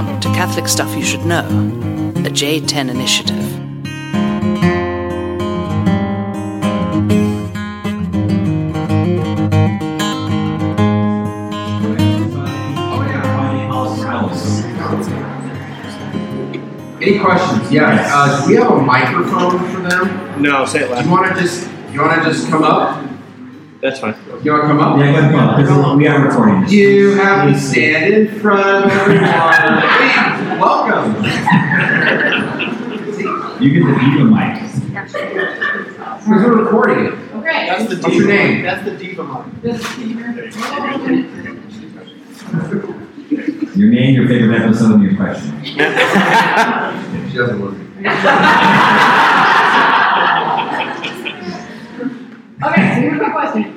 Welcome to Catholic Stuff You Should Know, a J10 initiative. Any questions? Yeah. Uh, do we have a microphone for them? No, say it Do loud. you want to just you want to just come up? That's fine. You want to come up? Yeah, go ahead, because we are recording this. You have to stand in front of everyone. Please, welcome. You get the diva mic. Because we're recording it. Okay. That's the What's your name? That's the diva mic. Your name, your favorite episode, and your question. She doesn't look. Okay, so here's my question.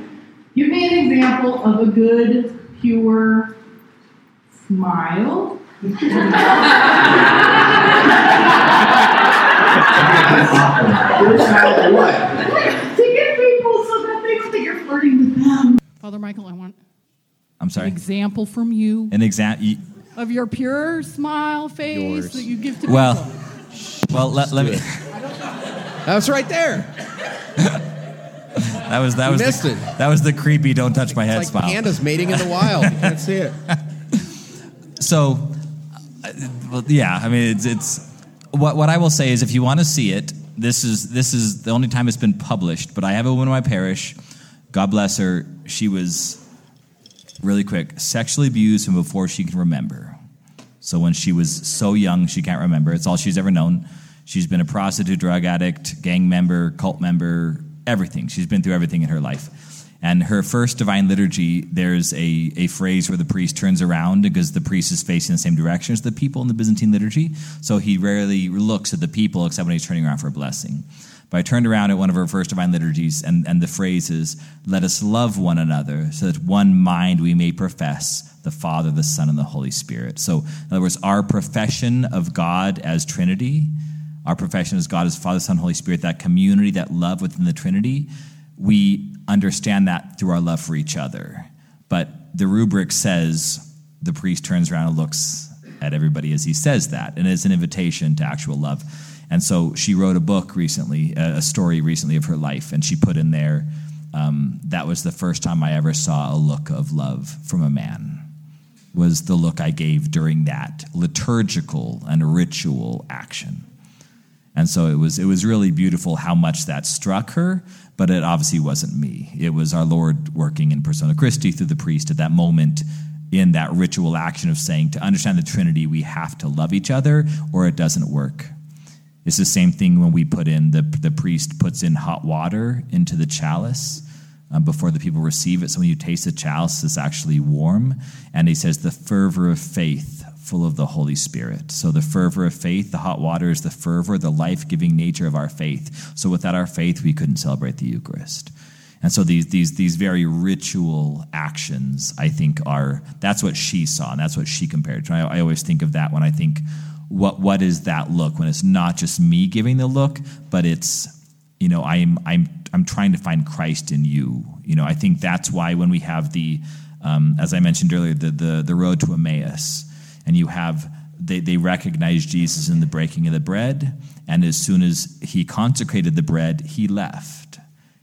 Give me an example of a good, pure smile. what? to get people so that they don't think you're flirting with them. Father Michael, I want I'm an sorry. example from you An example. of your pure smile face that you give to Well, people. well, let, let me. That's right there. That was that was missed the, it. that was the creepy. Don't touch my head It's like smile. pandas mating in the wild. You can't see it. So, uh, well, yeah, I mean, it's, it's what what I will say is, if you want to see it, this is this is the only time it's been published. But I have a woman in my parish. God bless her. She was really quick sexually abused from before she can remember. So when she was so young, she can't remember. It's all she's ever known. She's been a prostitute, drug addict, gang member, cult member, everything. She's been through everything in her life. And her first divine liturgy, there's a, a phrase where the priest turns around because the priest is facing the same direction as the people in the Byzantine liturgy. So he rarely looks at the people except when he's turning around for a blessing. But I turned around at one of her first divine liturgies, and, and the phrase is, Let us love one another, so that one mind we may profess the Father, the Son, and the Holy Spirit. So, in other words, our profession of God as Trinity, our profession as God as Father, Son, Holy Spirit, that community, that love within the Trinity, we understand that through our love for each other. But the rubric says the priest turns around and looks at everybody as he says that, and it's an invitation to actual love. And so she wrote a book recently, a story recently of her life, and she put in there um, that was the first time I ever saw a look of love from a man. Was the look I gave during that liturgical and ritual action. And so it was it was really beautiful how much that struck her, but it obviously wasn't me. It was our Lord working in persona Christi through the priest at that moment in that ritual action of saying to understand the Trinity, we have to love each other or it doesn't work. It's the same thing when we put in the the priest puts in hot water into the chalice um, before the people receive it. So when you taste the chalice, it's actually warm, and he says the fervor of faith, full of the Holy Spirit. So the fervor of faith, the hot water is the fervor, the life giving nature of our faith. So without our faith, we couldn't celebrate the Eucharist. And so these these these very ritual actions, I think, are that's what she saw, and that's what she compared to. I, I always think of that when I think, what what is that look when it's not just me giving the look, but it's you know I'm I'm I'm trying to find Christ in you. You know, I think that's why when we have the um, as I mentioned earlier, the the the road to Emmaus, and you have they, they recognize Jesus in the breaking of the bread, and as soon as he consecrated the bread, he left.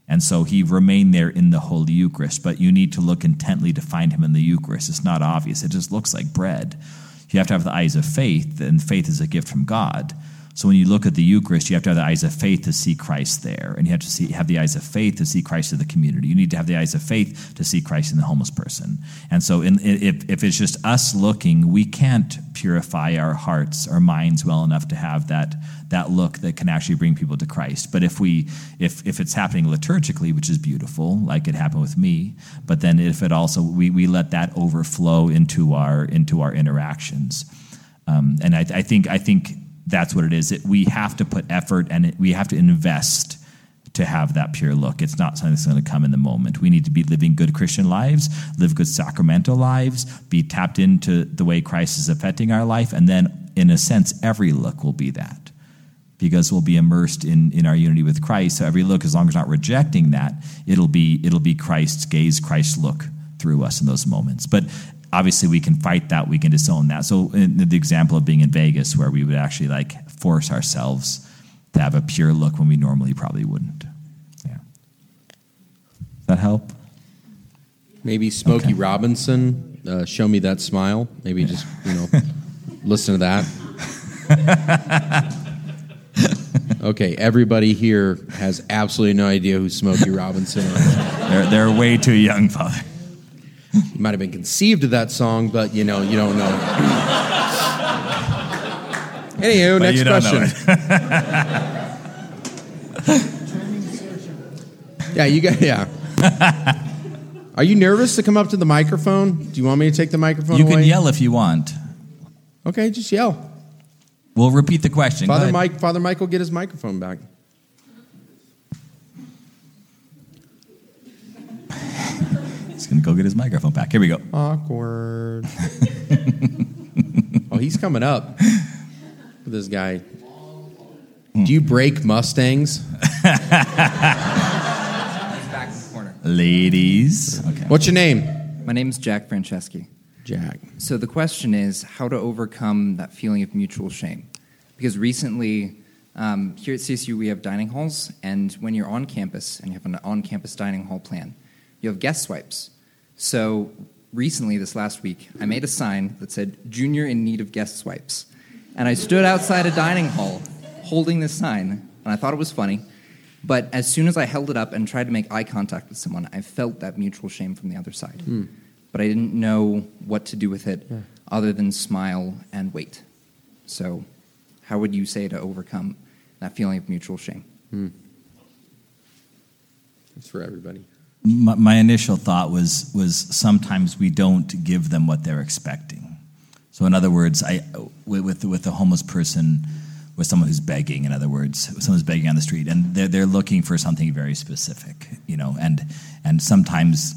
And so he remained there in the Holy Eucharist, but you need to look intently to find him in the Eucharist. It's not obvious, it just looks like bread. You have to have the eyes of faith, and faith is a gift from God. So when you look at the Eucharist, you have to have the eyes of faith to see Christ there, and you have to see, have the eyes of faith to see Christ in the community. You need to have the eyes of faith to see Christ in the homeless person. And so, in, if, if it's just us looking, we can't purify our hearts, our minds well enough to have that that look that can actually bring people to Christ. But if we if if it's happening liturgically, which is beautiful, like it happened with me, but then if it also we, we let that overflow into our into our interactions. Um, and I, I think I think that's what it is. It, we have to put effort and it, we have to invest to have that pure look. It's not something that's going to come in the moment. We need to be living good Christian lives, live good sacramental lives, be tapped into the way Christ is affecting our life, and then, in a sense, every look will be that because we'll be immersed in, in our unity with Christ. So every look, as long as not rejecting that, it'll be it'll be Christ's gaze, Christ's look through us in those moments. But obviously, we can fight that. We can disown that. So, in the example of being in Vegas, where we would actually like force ourselves to have a pure look when we normally probably wouldn't. Yeah. Does that help? Maybe Smokey Okay. Robinson, uh, show me that smile. Maybe just you know, listen to that. okay, everybody here has absolutely no idea who Smokey Robinson is. They're, they're way too young, Father. You might have been conceived of that song, but you know you don't know. Anywho, But next you don't know question. yeah, you got yeah. Are you nervous to come up to the microphone? Do you want me to take the microphone You away? can yell if you want. Okay, just yell. We'll repeat the question. Father. Mike, Father Mike will get his microphone back. He's going to go get his microphone back. Here we go. Awkward. oh, he's coming up. with This guy. Do you break Mustangs? back in the corner. Ladies. Okay. What's your name? My name is Jack Franceschi. Jack. So the question is how to overcome that feeling of mutual shame. Because recently, um, here at CSU, we have dining halls, and when you're on campus and you have an on campus dining hall plan, you have guest swipes. So recently, this last week, I made a sign that said, Junior in need of guest swipes. And I stood outside a dining hall holding this sign, and I thought it was funny. But as soon as I held it up and tried to make eye contact with someone, I felt that mutual shame from the other side. Hmm. But I didn't know what to do with it other than smile and wait. So, how would you say to overcome that feeling of mutual shame? Hmm. It's for everybody. My, my initial thought was was sometimes we don't give them what they're expecting. So in other words, I with with, a homeless person, with someone who's begging. In other words, someone's begging on the street, and they're they're looking for something very specific, you know, and and sometimes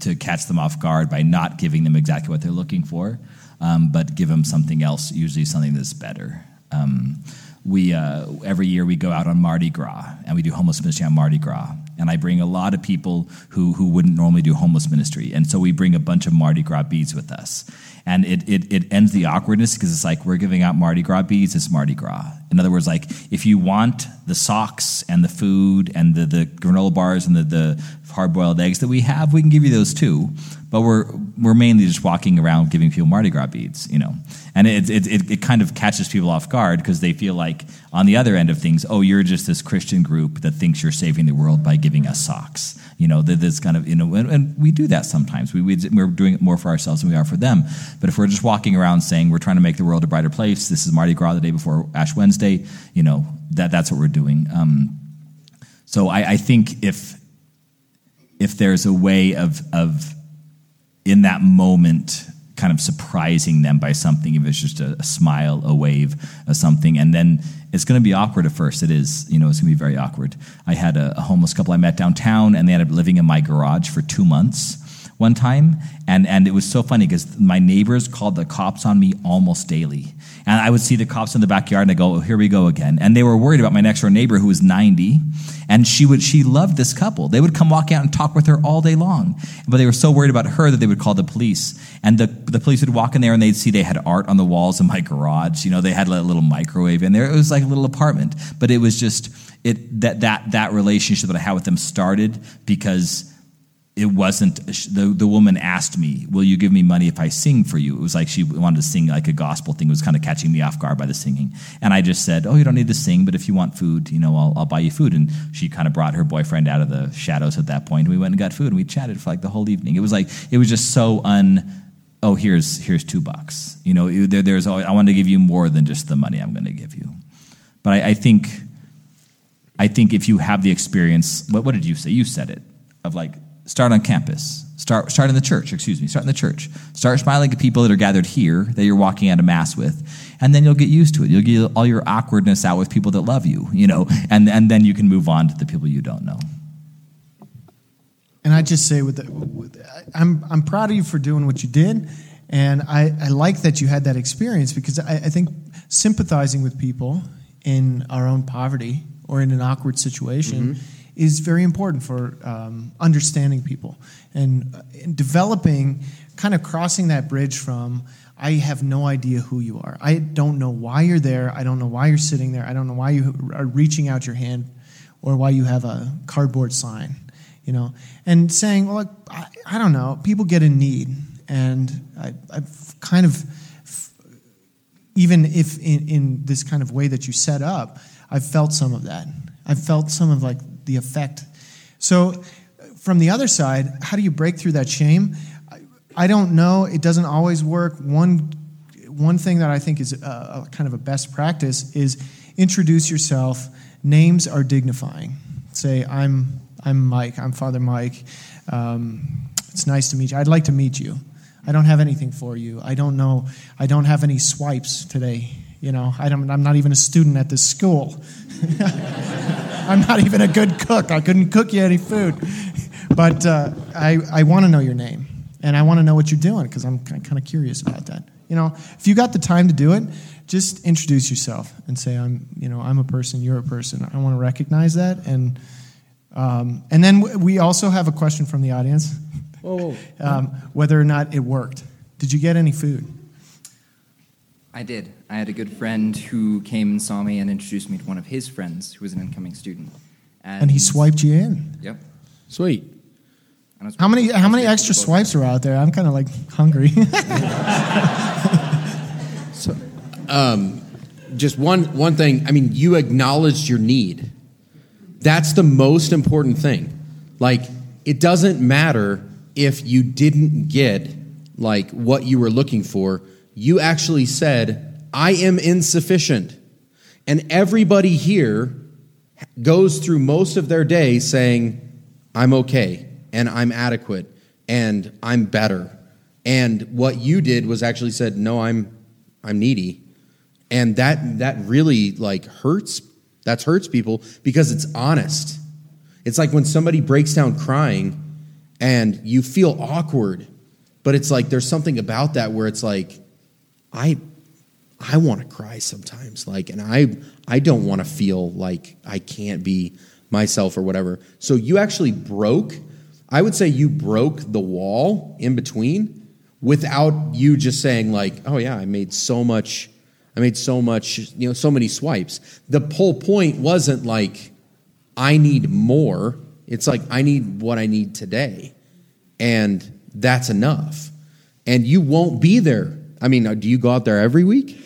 to catch them off guard by not giving them exactly what they're looking for, um, but give them something else, usually something that's better. Um, we uh, every year we go out on Mardi Gras and we do homeless ministry on Mardi Gras, and I bring a lot of people who who wouldn't normally do homeless ministry, and so we bring a bunch of Mardi Gras beads with us, and it it, it ends the awkwardness because it's like we're giving out Mardi Gras beads, it's Mardi Gras. In other words, like if you want the socks and the food and the the granola bars and the the hard boiled eggs that we have, we can give you those too. But we're we're mainly just walking around giving people Mardi Gras beads, you know, and it it it, it kind of catches people off guard because they feel like on the other end of things, oh, you're just this Christian group that thinks you're saving the world by giving us socks, you know, this kind of you know, and, and we do that sometimes. We, we we're doing it more for ourselves than we are for them. But if we're just walking around saying we're trying to make the world a brighter place, this is Mardi Gras the day before Ash Wednesday, you know, that that's what we're doing. Um, so I, I think if if there's a way of of in that moment kind of surprising them by something if it's just a, a smile a wave a something. And then it's going to be awkward at first. It is you know it's going to be very awkward. I had a, a homeless couple i met downtown and they ended up living in my garage for two months one time and and it was so funny because my neighbors called the cops on me almost daily. And i would see the cops in the backyard and i go oh, here we go again. And they were worried about my next door neighbor who was 90 and she would she loved this couple. They would come walk out and talk with her all day long but they were so worried about her that they would call the police. And the, the police would walk in there and they'd see they had art on the walls in my garage. You know they had a little microwave in there. It was like a little apartment. But it was just it that that that relationship that i had with them started because it wasn't the, the woman asked me will you give me money if i sing for you? It was like she wanted to sing like a gospel thing. It was kind of catching me off guard by the singing. And i just said oh you don't need to sing but if you want food you know i'll, I'll buy you food. And she kind of brought her boyfriend out of the shadows at that point. And we went and got food and we chatted for like the whole evening. It was like it was just so un oh here's here's two bucks. You know there, there's always, i want to give you more than just the money i'm going to give you. But I, I think I think if you have the experience, what, what did you say? You said it of like start on campus, start start in the church. Excuse me, start in the church. Start smiling at people that are gathered here that you're walking out of mass with, and then you'll get used to it. You'll get all your awkwardness out with people that love you, you know, and and then you can move on to the people you don't know. And I just say, with, the, with I'm I'm proud of you for doing what you did, and I, I like that you had that experience because I, I think sympathizing with people in our own poverty or in an awkward situation mm-hmm. Is very important for um, understanding people and, uh, and developing, kind of crossing that bridge from. I have no idea who you are. I don't know why you're there. I don't know why you're sitting there. I don't know why you are reaching out your hand or why you have a cardboard sign, you know, and saying, well, I, I don't know, people get in need. And I, I've kind of, even if in, in this kind of way that you set up, I've felt some of that. I've felt some of like the effect. So from the other side, how do you break through that shame? I, don't know. It doesn't always work. One, one thing that I think is a, a kind of a best practice is introduce yourself. Names are dignifying. Say, I'm, I'm Mike. I'm Father Mike. Um, it's nice to meet you. I'd like to meet you. I don't have anything for you. I don't know. I don't have any swipes today. You know, I don't, I'm not even a student at this school. I'm not even a good cook. I couldn't cook you any food. But uh, I, I want to know your name. And I want to know what you're doing because I'm kind of curious about that. You know, if you got the time to do it, just introduce yourself and say, I'm, you know, I'm a person, you're a person. I want to recognize that. And, um, and then we also have a question from the audience um, whether or not it worked. Did you get any food? I did. I had a good friend who came and saw me and introduced me to one of his friends who was an incoming student. And he swiped you in. Yep. Sweet. And How many how many extra swipes are out there? I'm kind of like hungry. so, um, just one one thing. I mean, you acknowledged your need. That's the most important thing. Like, it doesn't matter if you didn't get like what you were looking for. You actually said, "I am insufficient," and everybody here goes through most of their day saying, "I'm okay," and "I'm adequate," and "I'm better." And what you did was actually said, "No, I'm I'm needy." and that that really like hurts that hurts people because it's honest it's like when somebody breaks down crying and you feel awkward but it's like there's something about that where it's like i i want to cry sometimes like and i i don't want to feel like i can't be myself or whatever so you actually broke i would say you broke the wall in between without you just saying like oh yeah i made so much I made so much, you know, so many swipes. The whole point wasn't like, I need more. It's like, I need what I need today. And that's enough. And you won't be there. I mean, do you go out there every week?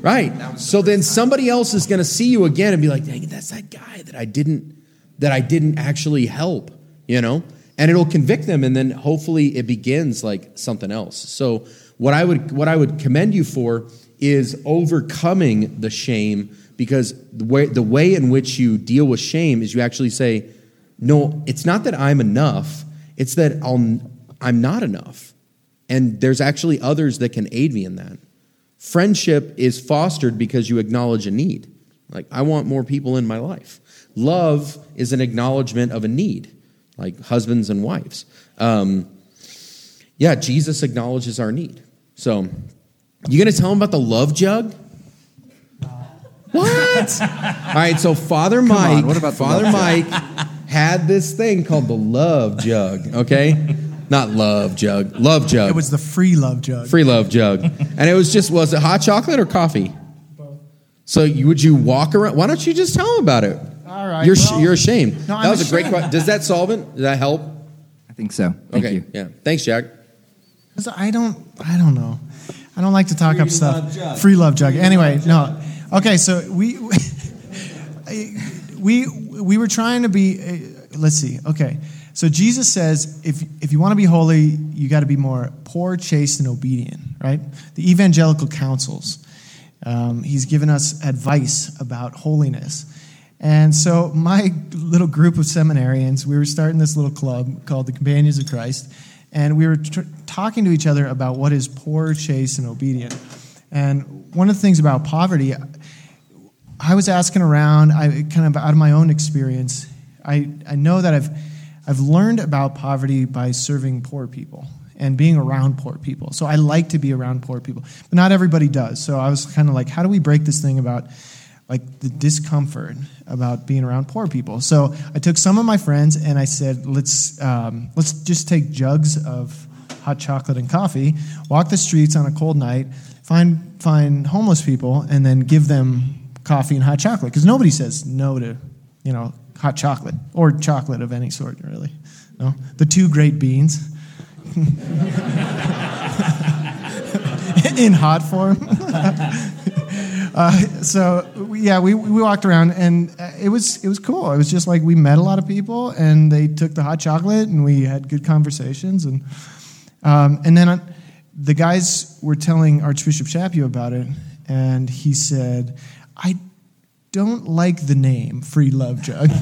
Right. So then somebody else is going to see you again and be like, dang, it, that's that guy that I didn't, that I didn't actually help, you know? And it'll convict them. And then hopefully it begins like something else. So what I would, what I would commend you for is overcoming the shame because the way, the way in which you deal with shame is you actually say, no, it's not that I'm enough, it's that I'll, I'm not enough. And there's actually others that can aid me in that. Friendship is fostered because you acknowledge a need. Like, I want more people in my life. Love is an acknowledgement of a need, like husbands and wives. Um, yeah, Jesus acknowledges our need. So, you gonna tell him about the love jug? What? All right, so Father Mike, on, what about Father Mike had this thing called the love jug. Okay, not love jug, love jug. it was the free love jug. free love jug, and it was just was it hot chocolate or coffee? Both. So you, would you walk around? Why don't you just tell him about it? All right, you're well- you're ashamed. No, that I'm was a great question. Does that solve it? Does that help? I think so. Thank okay, you. yeah. Thanks, Jack. I don't, I don't know. I don't like to talk up stuff. love jug. Free love jug. Anyway, no. Okay, so we, we, we were trying to be. Uh, let's see. Okay, so Jesus says, if if you want to be holy, you got to be more poor, chaste, and obedient. Right? The evangelical counsels. Um, he's given us advice about holiness. And so, my little group of seminarians, we were starting this little club called the Companions of Christ, and we were tr- talking to each other about what is poor, chaste, and obedient. And one of the things about poverty, I was asking around, I kind of out of my own experience, I, I know that I've, I've learned about poverty by serving poor people and being around poor people. So I like to be around poor people, but not everybody does. So I was kind of like, how do we break this thing about like the discomfort about being around poor people. So I took some of my friends and I said, let's um, let's just take jugs of hot chocolate and coffee, walk the streets on a cold night, find find homeless people, and then give them coffee and hot chocolate because nobody says no to you know hot chocolate or chocolate of any sort really. No, the two great beans. in hot form. uh, so yeah, we, we walked around and uh, it was it was cool. It was just like we met a lot of people and they took the hot chocolate and we had good conversations and um, and then uh, the guys were telling Archbishop Chaput about it and he said, I don't like the name Free Love Jug.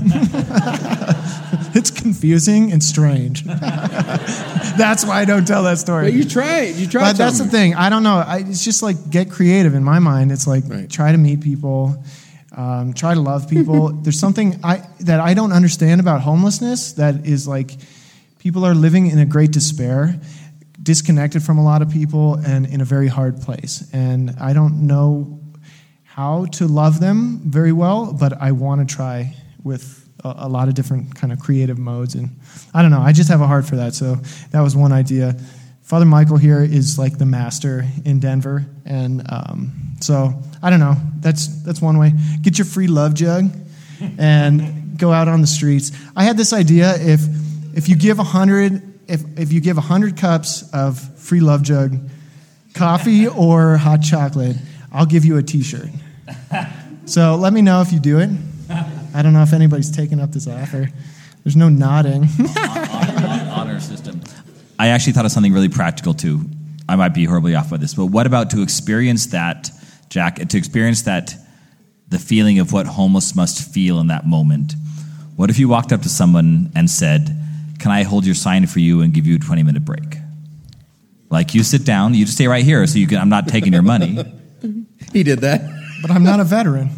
it's confusing and strange. that's why I don't tell that story. But you try it. You try. But that's the thing. I don't know. I, it's just like get creative in my mind. It's like Right. try to meet people, um, try to love people. There's something I that I don't understand about homelessness. That is like people are living in a great despair, disconnected from a lot of people, and in a very hard place. And I don't know how to love them very well, but I want to try with a, a lot of different kind of creative modes. And I don't know, I just have a heart for that. So that was one idea. Father Michael here is like the master in Denver, and um, so I don't know. That's that's one way. Get your free love jug, and go out on the streets. I had this idea: if if you give a hundred, if if you give hundred cups of free love jug, coffee or hot chocolate, I'll give you a T-shirt. So let me know if you do it. I don't know if anybody's taken up this offer. There's no nodding. honor system. I actually thought of something really practical too. I might be horribly off by this, but what about to experience that, Jack? To experience that, the feeling of what homeless must feel in that moment. What if you walked up to someone and said, "Can I hold your sign for you and give you a twenty minute break?" Like you sit down, you just stay right here, so you can. I'm not taking your money. He did that. but I'm not a veteran.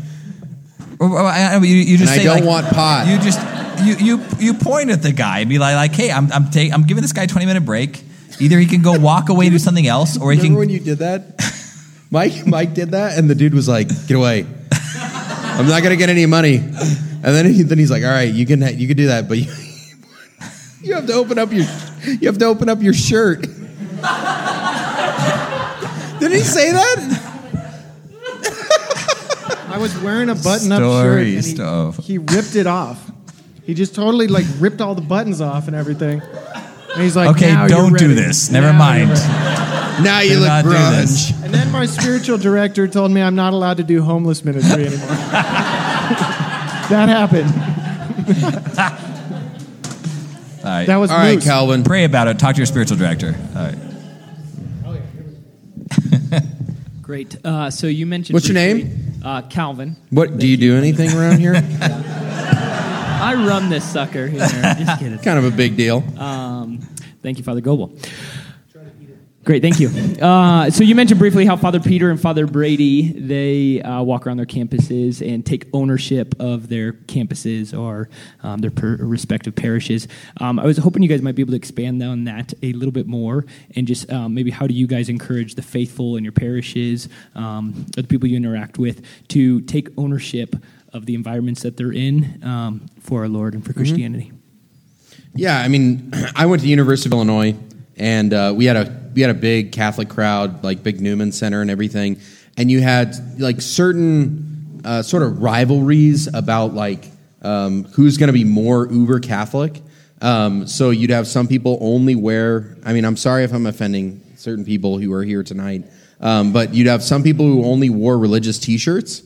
Or- or I- I- you, you just And I don't like- want pot. You just you you you point at the guy and be like, like hey, I'm I'm take, I'm giving this guy a 20 minute break. Either he can go walk away and do something else, or he can Remember can. when you did that? Mike Mike did that, and the dude was like, "Get away! I'm not gonna get any money." And then he, then he's like, "All right, you can you can do that, but you, you have to open up your you have to open up your shirt." did he say that? I was wearing a button-up Story shirt, and stuff. he, he ripped it off. He just totally like ripped all the buttons off and everything. And he's like, Okay, "Now you're don't do ready. this. Never Now mind. you're ready." Now you Do look not do this. grunge. And then my spiritual director told me I'm not allowed to do homeless ministry anymore. that happened. All right. That was All right, Moose. Calvin. Pray about it. Talk to your spiritual director. All right. Great. Uh, so you mentioned. What's your briefly, name? Uh, Calvin. What do you do anything around here? I run this sucker here. Just kidding. kind of a big deal. Um, thank you, Father Goebel. Great, thank you. Uh, so you mentioned briefly how Father Peter and Father Brady they uh, walk around their campuses and take ownership of their campuses or um, their per- respective parishes. Um, I was hoping you guys might be able to expand on that a little bit more and just um, maybe how do you guys encourage the faithful in your parishes, um, or the people you interact with, to take ownership of the environments that they're in um, for our Lord and for Christianity. Yeah, I mean, I went to the University of Illinois, and uh, we had a we had a big Catholic crowd, like big Newman Center and everything, and you had like certain uh, sort of rivalries about like um, who's going to be more uber Catholic. Um, so you'd have some people only wear. I mean, I'm sorry if I'm offending certain people who are here tonight, um, but you'd have some people who only wore religious T-shirts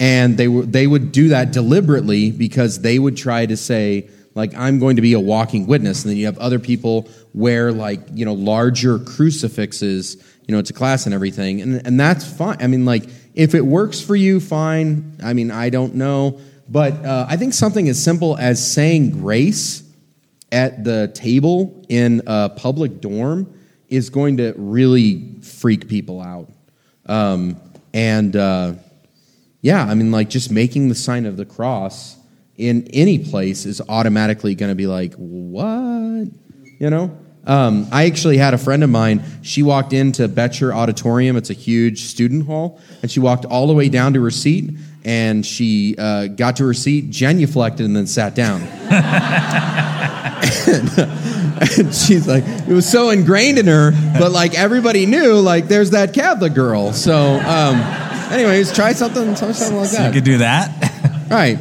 and they they would do that deliberately because they would try to say like I'm going to be a walking witness, and then you have other people wear like you know larger crucifixes, you know, to class and everything, and and that's fine. I mean, like if it works for you, fine. I mean, I don't know, but uh, I think something as simple as saying grace at the table in a public dorm is going to really freak people out, um, and. Uh, yeah, I mean, like just making the sign of the cross in any place is automatically going to be like, what? You know? Um, I actually had a friend of mine. She walked into Betcher Auditorium. It's a huge student hall, and she walked all the way down to her seat, and she uh, got to her seat, genuflected, and then sat down. and, and she's like, it was so ingrained in her, but like everybody knew, like there's that Catholic girl. So, um, anyways, try something, try something like that. you could do that. Right.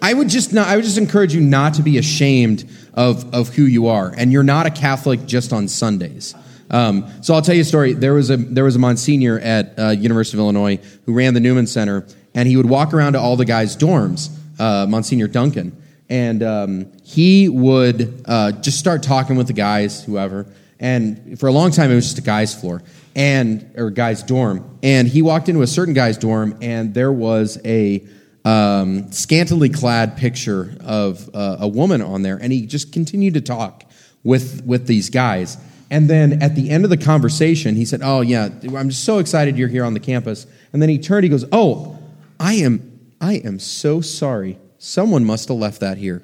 I would just not, I would just encourage you not to be ashamed of, of who you are. And you're not a Catholic just on Sundays. Um, so I'll tell you a story. There was a, there was a Monsignor at uh, University of Illinois who ran the Newman Center, and he would walk around to all the guys' dorms, uh, Monsignor Duncan. And um, he would uh, just start talking with the guys, whoever. And for a long time, it was just a guy's floor and or guy's dorm. And he walked into a certain guy's dorm, and there was a um, scantily clad picture of uh, a woman on there, and he just continued to talk with with these guys. And then at the end of the conversation, he said, "Oh yeah, I'm just so excited you're here on the campus." And then he turned, he goes, "Oh, I am I am so sorry. Someone must have left that here."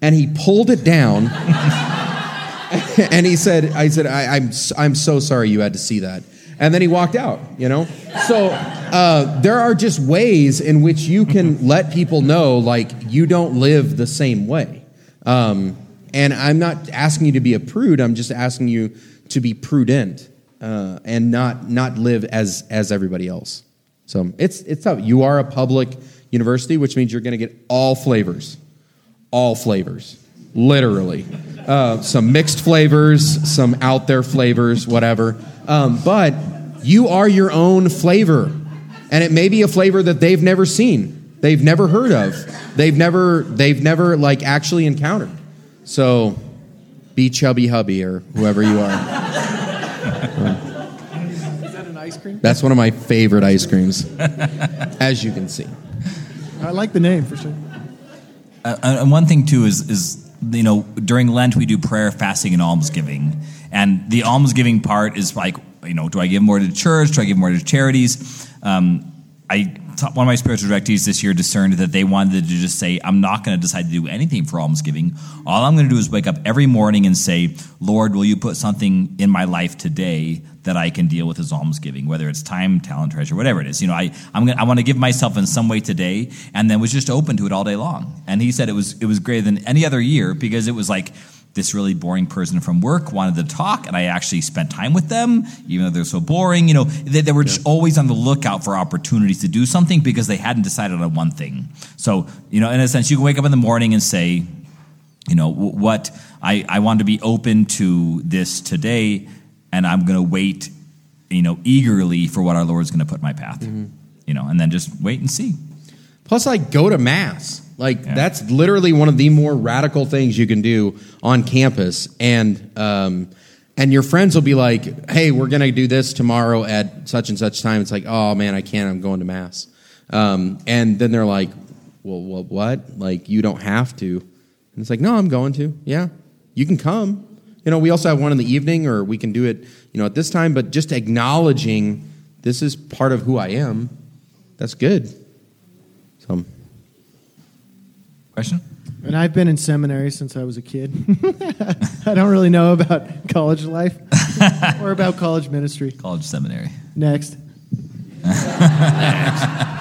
And he pulled it down. and he said, "I said I, I'm I'm so sorry you had to see that." And then he walked out. You know, so uh, there are just ways in which you can let people know, like you don't live the same way. Um, and I'm not asking you to be a prude. I'm just asking you to be prudent uh, and not not live as as everybody else. So it's it's tough. You are a public university, which means you're going to get all flavors, all flavors, literally. Uh, some mixed flavors, some out there flavors, whatever. Um, but you are your own flavor, and it may be a flavor that they've never seen, they've never heard of, they've never they've never like actually encountered. So be chubby hubby or whoever you are. Is that an ice cream? That's one of my favorite ice creams, as you can see. I like the name for sure. Uh, and one thing too is is you know during Lent we do prayer, fasting, and almsgiving, and the almsgiving part is like you know do I give more to the church? Do I give more to charities? Um, I one of my spiritual directees this year discerned that they wanted to just say, I'm not going to decide to do anything for almsgiving. All I'm going to do is wake up every morning and say, Lord, will you put something in my life today that I can deal with as almsgiving, whether it's time, talent, treasure, whatever it is. You know, I, I'm gonna, I want to give myself in some way today, and then was just open to it all day long. And he said it was, it was greater than any other year because it was like, this really boring person from work wanted to talk, and I actually spent time with them, even though they're so boring. You know, they, they were just always on the lookout for opportunities to do something because they hadn't decided on one thing. So, you know, in a sense, you can wake up in the morning and say, you know, w- what I, I want to be open to this today, and I'm going to wait, you know, eagerly for what our Lord's going to put in my path. Mm-hmm. You know, and then just wait and see. Plus, like, go to mass. Like, that's literally one of the more radical things you can do on campus. And, um, and your friends will be like, hey, we're going to do this tomorrow at such and such time. It's like, oh man, I can't. I'm going to mass. Um, and then they're like, well, well, what? Like, you don't have to. And it's like, no, I'm going to. Yeah, you can come. You know, we also have one in the evening, or we can do it, you know, at this time. But just acknowledging this is part of who I am. That's good. So, question. And I've been in seminary since I was a kid. I don't really know about college life or about college ministry. College seminary. Next.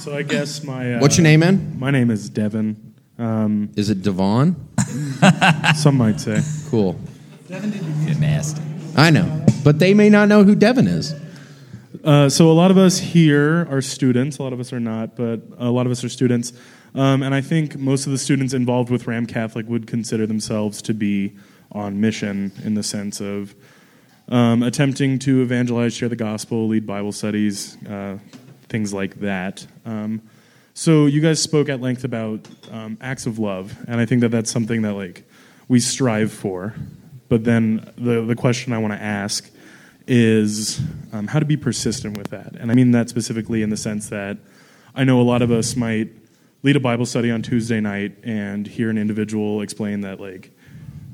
So I guess my. Uh, What's your name, man? My name is Devin. Um, is it Devon? some might say. Cool. Get nasty. I know, but they may not know who Devin is. Uh, so a lot of us here are students. A lot of us are not, but a lot of us are students. Um, and I think most of the students involved with Ram Catholic would consider themselves to be on mission in the sense of um, attempting to evangelize, share the gospel, lead Bible studies, uh, things like that. Um, so you guys spoke at length about um, acts of love, and I think that that's something that like we strive for. But then the the question I want to ask is um, how to be persistent with that, and I mean that specifically in the sense that I know a lot of us might lead a Bible study on Tuesday night and hear an individual explain that like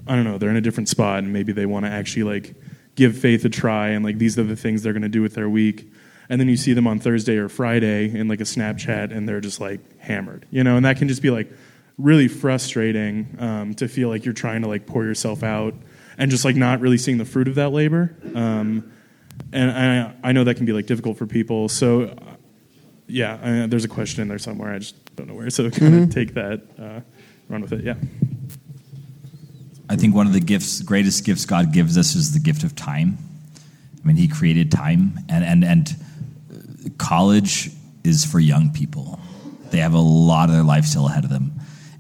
I don't know they're in a different spot and maybe they want to actually like give faith a try and like these are the things they're going to do with their week and then you see them on Thursday or Friday in like a Snapchat and they're just like hammered, you know, and that can just be like really frustrating um, to feel like you're trying to like pour yourself out and just like not really seeing the fruit of that labor. Um, and I, I know that can be like difficult for people. So yeah, uh, there's a question in there somewhere. I just don't know where. So kind of Mhm. take that, uh, run with it. Yeah. I think one of the gifts, greatest gifts God gives us is the gift of time. I mean, He created time, and and and college is for young people. They have a lot of their life still ahead of them,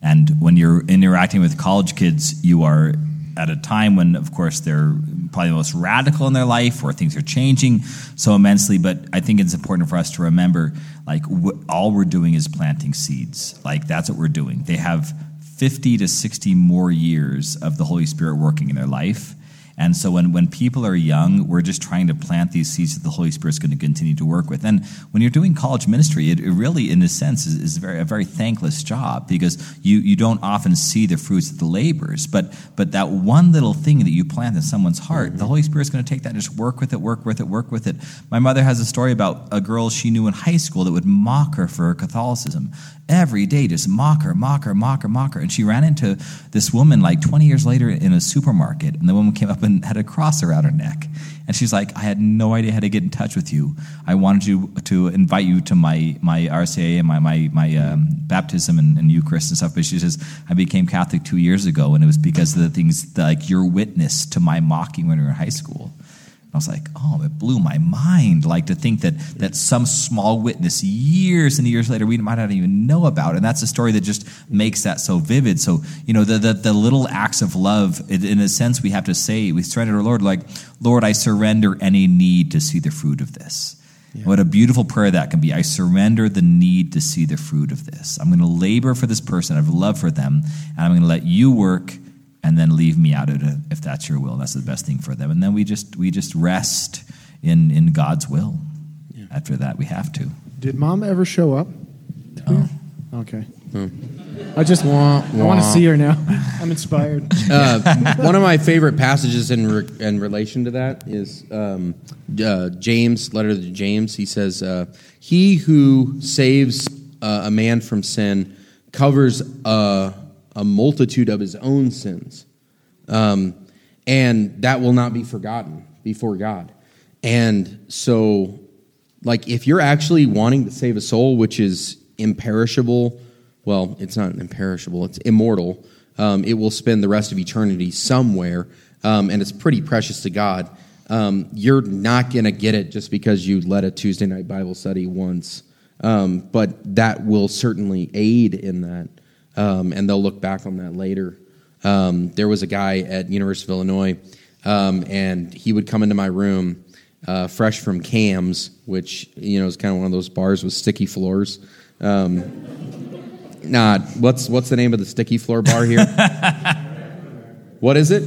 and when you're interacting with college kids, you are at a time when, of course, they're probably the most radical in their life, where things are changing so immensely. But I think it's important for us to remember, like, wh- all we're doing is planting seeds. Like that's what we're doing. They have 50 to 60 more years of the Holy Spirit working in their life. And so when, when people are young, we're just trying to plant these seeds that the Holy Spirit's going to continue to work with. And when you're doing college ministry, it, it really, in a sense, is, is very, a very thankless job because you, you don't often see the fruits of the labors. But, but that one little thing that you plant in someone's heart, the mm-hmm. Holy Spirit's going to take that and just work with it, work with it, work with it. My mother has a story about a girl she knew in high school that would mock her for her Catholicism every day, just mock her, mock her, mock her, mock her. And she ran into this woman like 20 years later in a supermarket, and the woman came up and had a cross around her neck. And she's like, I had no idea how to get in touch with you. I wanted you to invite you to my, my RCIA and my, my, my um, baptism and, and Eucharist and stuff. But she says, I became Catholic two years ago, and it was because of the things that, like your witness to my mocking when we were in high school. I was like, oh, it blew my mind. Like to think that that some small witness years and years later we might not even know about, and that's a story that just makes that so vivid. So you know, the the, the little acts of love, it, in a sense, we have to say we surrender to our Lord, like, Lord, I surrender any need to see the fruit of this. What a beautiful prayer that can be. I surrender the need to see the fruit of this. I'm going to labor for this person. I have love for them, and I'm going to let you work and then leave me out of it if that's your will. That's the best thing for them. And then we just we just rest in in God's will. After that, we have to. Did mom ever show up? No. Okay. Hmm. I just Wah, I want to see her now. I'm inspired. uh, one of my favorite passages in re- in relation to that is um, uh, James, letter to James. He says, uh, "He who saves uh, a man from sin covers a, a multitude of his own sins, um, and that will not be forgotten before God." And so, like, if you're actually wanting to save a soul, which is imperishable well, it's not imperishable, it's immortal. Um, it will spend the rest of eternity somewhere, um, and it's pretty precious to God. Um, you're not going to get it just because you led a Tuesday night Bible study once, um, but that will certainly aid in that, um, and they'll look back on that later. Um, there was a guy at University of Illinois, um, and he would come into my room uh, fresh from Kam's, which you know is kind of one of those bars with sticky floors. Um, Nah, what's what's the name of the sticky floor bar here? what is it?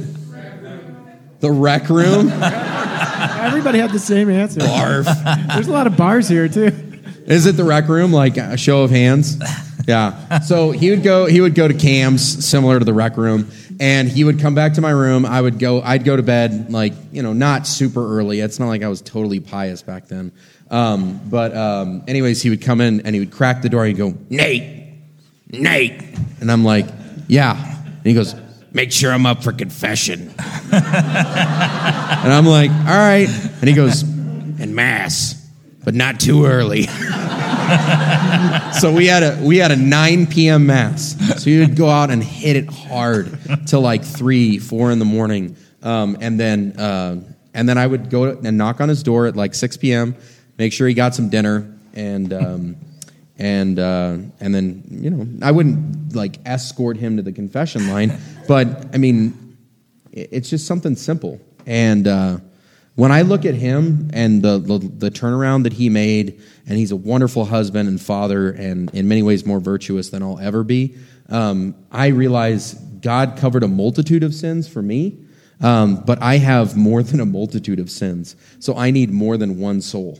The rec room. Everybody had the same answer. Barf. There's a lot of bars here too. Is it the rec room? Like a show of hands? Yeah. So he would go. He would go to Kam's similar to the rec room, and he would come back to my room. I would go. I'd go to bed like you know not super early. It's not like I was totally pious back then. Um, but um, anyways, he would come in and he would crack the door. and He'd go, Nate, Nate, and I'm like, yeah. And he goes, make sure I'm up for confession. and I'm like, all right. And he goes, and mass, but not too early. so we had a we had a 9 p.m. mass. So you would go out and hit it hard till like three, four in the morning, um, and then uh, and then I would go and knock on his door at like 6 p.m. Make sure he got some dinner, and um, and uh, and then you know I wouldn't like escort him to the confession line, but I mean it's just something simple. And uh, when I look at him and the, the the turnaround that he made, and he's a wonderful husband and father, and in many ways more virtuous than I'll ever be. Um, I realize God covered a multitude of sins for me, um, but I have more than a multitude of sins, so I need more than one soul.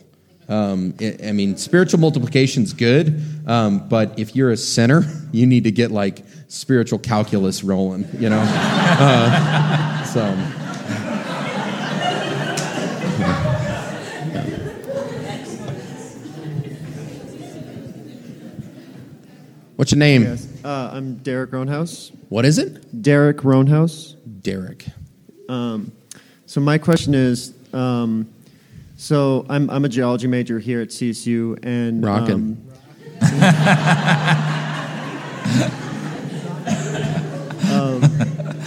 Um, I I mean, spiritual multiplication's good, um, but if you're a sinner, you need to get like spiritual calculus rolling, you know. Uh, so. What's your name? Yes. Uh, I'm Derek Roanhouse. What is it? Derek Roanhouse. Derek. Um, so my question is, um, So I'm I'm a geology major here at CSU, and Rockin'. um, um,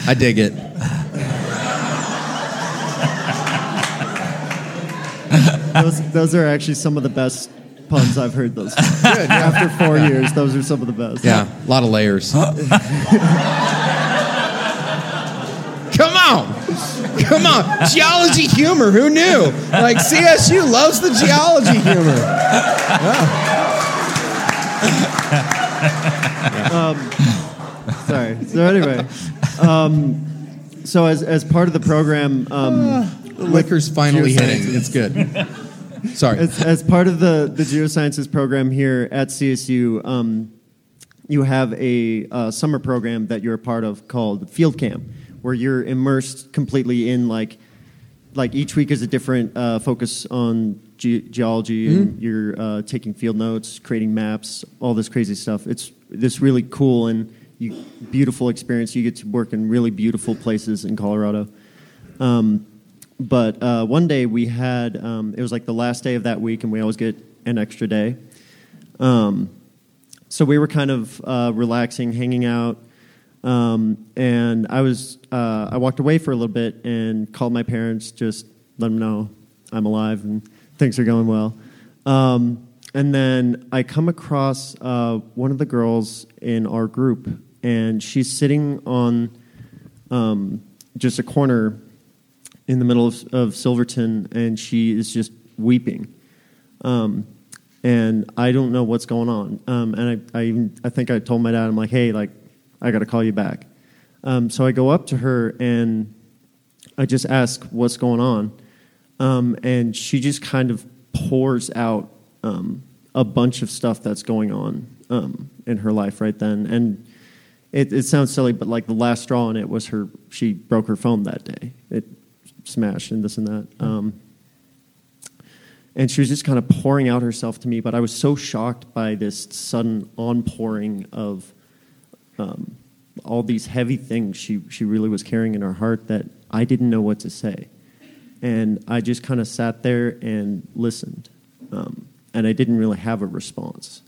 I dig it. those those are actually some of the best puns I've heard those. After four years, those are some of the best. Yeah, a lot of layers. Come on. Come on. Geology humor. Who knew? Like CSU loves the geology humor. um, sorry. So anyway, um, so as as part of the program, um, The liquor's finally hitting. It's good. Sorry. As, as part of the the geosciences program here at CSU, um, you have a uh, summer program that you're a part of called Field Camp, where you're immersed completely in like like each week is a different uh, focus on ge- geology, and you're uh, taking field notes, creating maps, all this crazy stuff. It's this really cool and you, beautiful experience. You get to work in really beautiful places in Colorado. Um, but uh, one day we had um, it was like the last day of that week, and we always get an extra day. Um, so we were kind of uh, relaxing, hanging out, um, and I was uh, I walked away for a little bit and called my parents, just let them know I'm alive and things are going well. Um, and then I come across uh, one of the girls in our group, and she's sitting on um, just a corner in the middle of, of Silverton, and she is just weeping. Um, and I don't know what's going on. Um, and I, I, even, I think I told my dad, I'm like, hey, like, I got to call you back. Um, so I go up to her and I just ask what's going on. Um, and she just kind of pours out um, a bunch of stuff that's going on um, in her life right then. And it, it sounds silly, but like the last straw on it was her, she broke her phone that day. It smashed and this and that. Um, and she was just kind of pouring out herself to me, but I was so shocked by this sudden onpouring of um, all these heavy things she, she really was carrying in her heart that I didn't know what to say. And I just kind of sat there and listened. Um, and I didn't really have a response.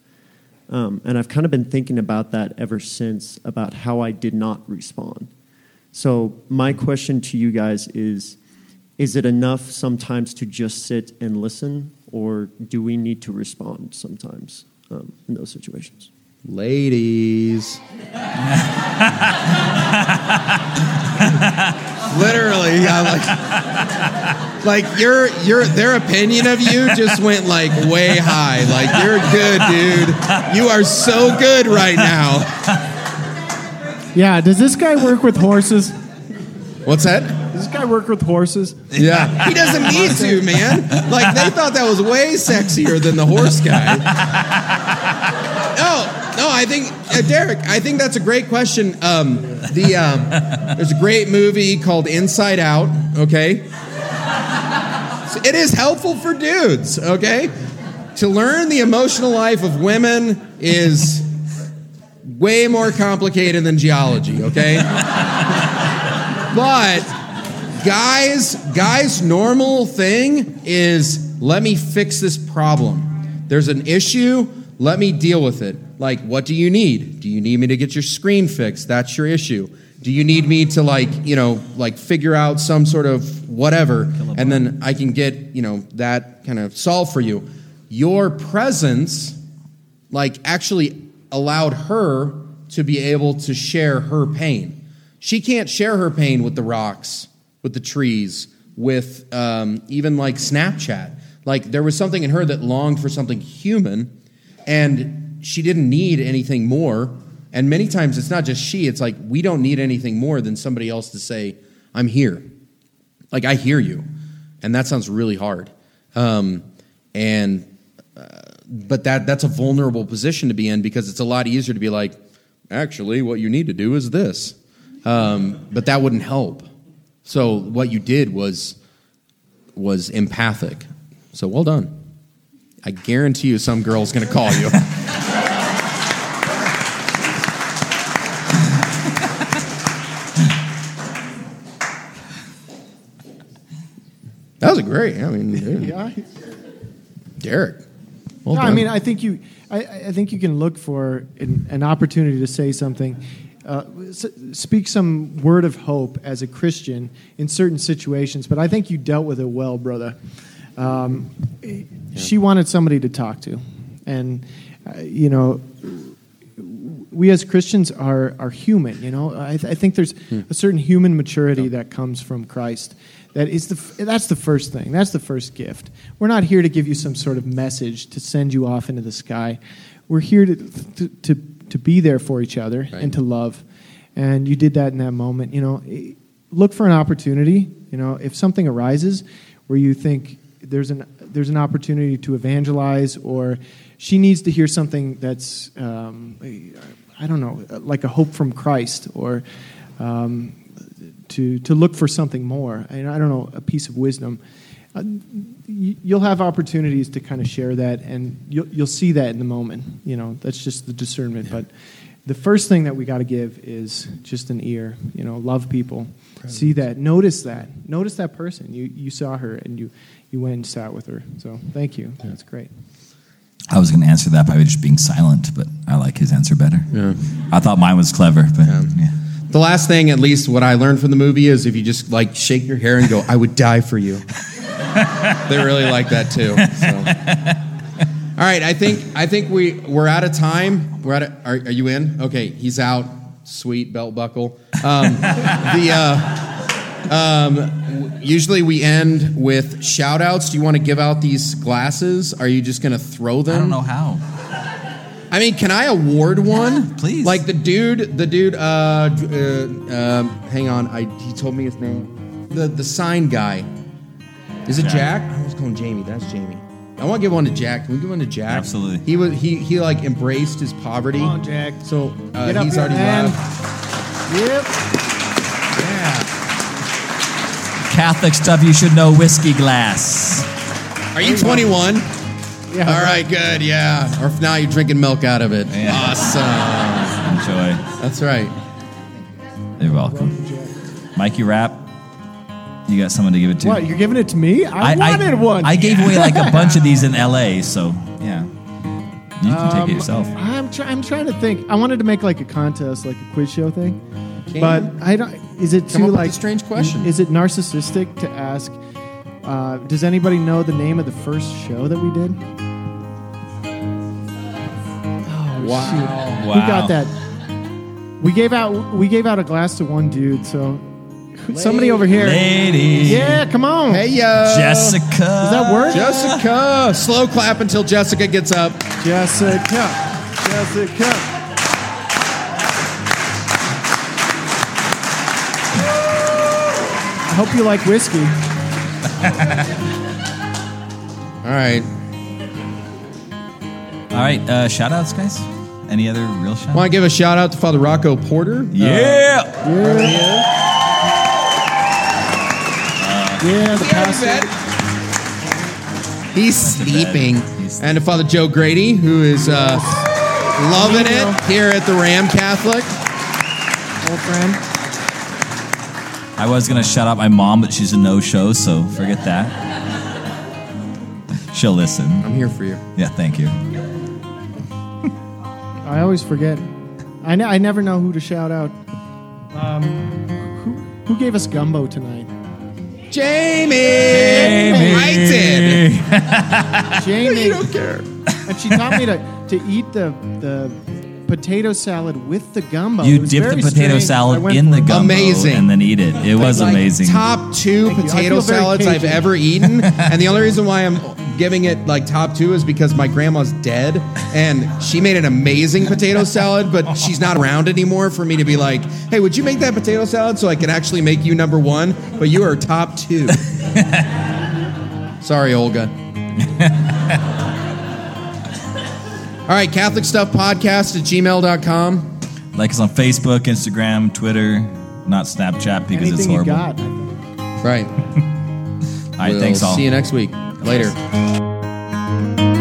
Um, and I've kind of been thinking about that ever since, about how I did not respond. So, my question to you guys is Is it enough sometimes to just sit and listen, or do we need to respond sometimes um, in those situations? Ladies. Literally, yeah, like, like your your their opinion of you just went like way high. Like you're good, dude. You are so good right now. Yeah, does this guy work with horses? What's that? Does this guy work with horses? Yeah, he doesn't need to, man. Like they thought that was way sexier than the horse guy. No, no, I think uh, Derek, I think that's a great question. Um, the um, there's a great movie called Inside Out. Okay, So it is helpful for dudes. Okay, to learn the emotional life of women is way more complicated than geology. Okay, but guys guys normal thing is let me fix this problem. There's an issue let me deal with it. Like what do you need? Do you need me to get your screen fixed? That's your issue. Do you need me to like you know like figure out some sort of whatever and then i can get you know that kind of solved for you? Your presence like actually allowed her to be able to share her pain. She can't share her pain with the rocks, with the trees, with um, even like Snapchat. Like there was something in her that longed for something human, and she didn't need anything more. And many times it's not just she, it's like we don't need anything more than somebody else to say, I'm here. Like I hear you. And that sounds really hard. Um, and, uh, but that, that's a vulnerable position to be in because it's a lot easier to be like, actually, what you need to do is this. Um, but that wouldn't help. So what you did was was empathic. So well done. I guarantee you, some girl's going to call you. That was a great great. I mean. Yeah. Derek. Well No, I mean, I think you, I, I think you can look for an, an opportunity to say something, uh, speak some word of hope as a Christian in certain situations. But I think you dealt with it well, brother. Um, She wanted somebody to talk to, and uh, you know, we as Christians are are human. You know, I, th- I think there's a certain human maturity that comes from Christ. That is the f- that's the first thing. That's the first gift. We're not here to give you some sort of message to send you off into the sky. We're here to to to, to be there for each other and to love. And you did that in that moment. You know, look for an opportunity. You know, if something arises where you think there's an there's an opportunity to evangelize or she needs to hear something that's um, I don't know like a hope from Christ or um, to to look for something more and I don't know a piece of wisdom uh, you'll have opportunities to kind of share that and you'll, you'll see that in the moment you know that's just the discernment. But the first thing that we got to give is just an ear you know love people. See that notice that notice that person. You you saw her and you you went and sat with her. So thank you. That's great. I was going to answer that by just being silent, but I like his answer better. Yeah. I thought mine was clever, but yeah. The last thing, at least what I learned from the movie, is if you just like shake your hair and go, "I would die for you." they really like that too. So. All right, I think I think we we're out of time. We're out. Of, are, are you in? Okay, he's out. Sweet belt buckle. Um, the uh, um, usually we end with shout outs. Do you want to give out these glasses? Are you just going to throw them? I don't know how. I mean, can I award one? please. Like the dude, the dude. Uh, uh, um, hang on, I he told me his name. The the sign guy. Is it Jack? I was calling Jamie. That's Jamie. I want to give one to Jack. Can we give one to Jack? Absolutely. He was he he like embraced his poverty. Come on, Jack. So uh, Get up he's here, already man. left. yep Yeah. Catholic stuff you should know whiskey glass. Are you 21? Yeah. All right, good. Yeah. Or if not, you're drinking milk out of it. Awesome. Enjoy. That's right. You're welcome. Mikey Rap, you got someone to give it to? what you're giving it to me I, wanted one I gave away like a bunch of these in LA, so yeah. You can take it Um, yourself. I'm, try- I'm trying to think. I wanted to make like a contest, like a quiz show thing, Can but? I don't. Is it too up with a like strange question. Is it narcissistic to ask? Uh, does anybody know the name of the first show that we did? Oh, Wow. shoot. Who Wow. got that? We gave out we gave out a glass to one dude. So somebody over here, Lady. Yeah, come on. Hey yo, Jessica. Does that work? Jessica. Slow clap until Jessica gets up. Jessica. Jessica. I hope you like whiskey. All right. All right, uh, shout outs, guys. Any other real shout Want to give a shout out to Father Rocco Porter? Yeah. Yeah, the pastor. He's sleeping. And to Father Joe Grady, who is uh, loving it here at the Ram Catholic. Old friend. I was gonna shout out my mom, but she's a no-show, so forget that. She'll listen. I'm here for you. Yeah, thank you. I always forget. I, ne- I never know who to shout out. Um, who, who gave us gumbo tonight? Jamie! Jamie! I did. Jamie. you don't care. And she taught me to, to eat the, the potato salad with the gumbo. You dip the potato strange. Salad in the gumbo Amazing. and then eat it. It was Like, amazing. Top two Thank potato salads I've ever eaten. and the only reason why I'm giving it like top two is because my grandma's dead and she made an amazing potato salad, but she's not around anymore for me to be like, hey, would you make that potato salad so I can actually make you number one? But you are top two. Sorry, Olga. All right, Catholic Stuff Podcast at gmail.com. Like us on Facebook, Instagram, Twitter, not Snapchat because it's Anything you horrible. got. Right. All right, We'll thanks all. See you next week. Later.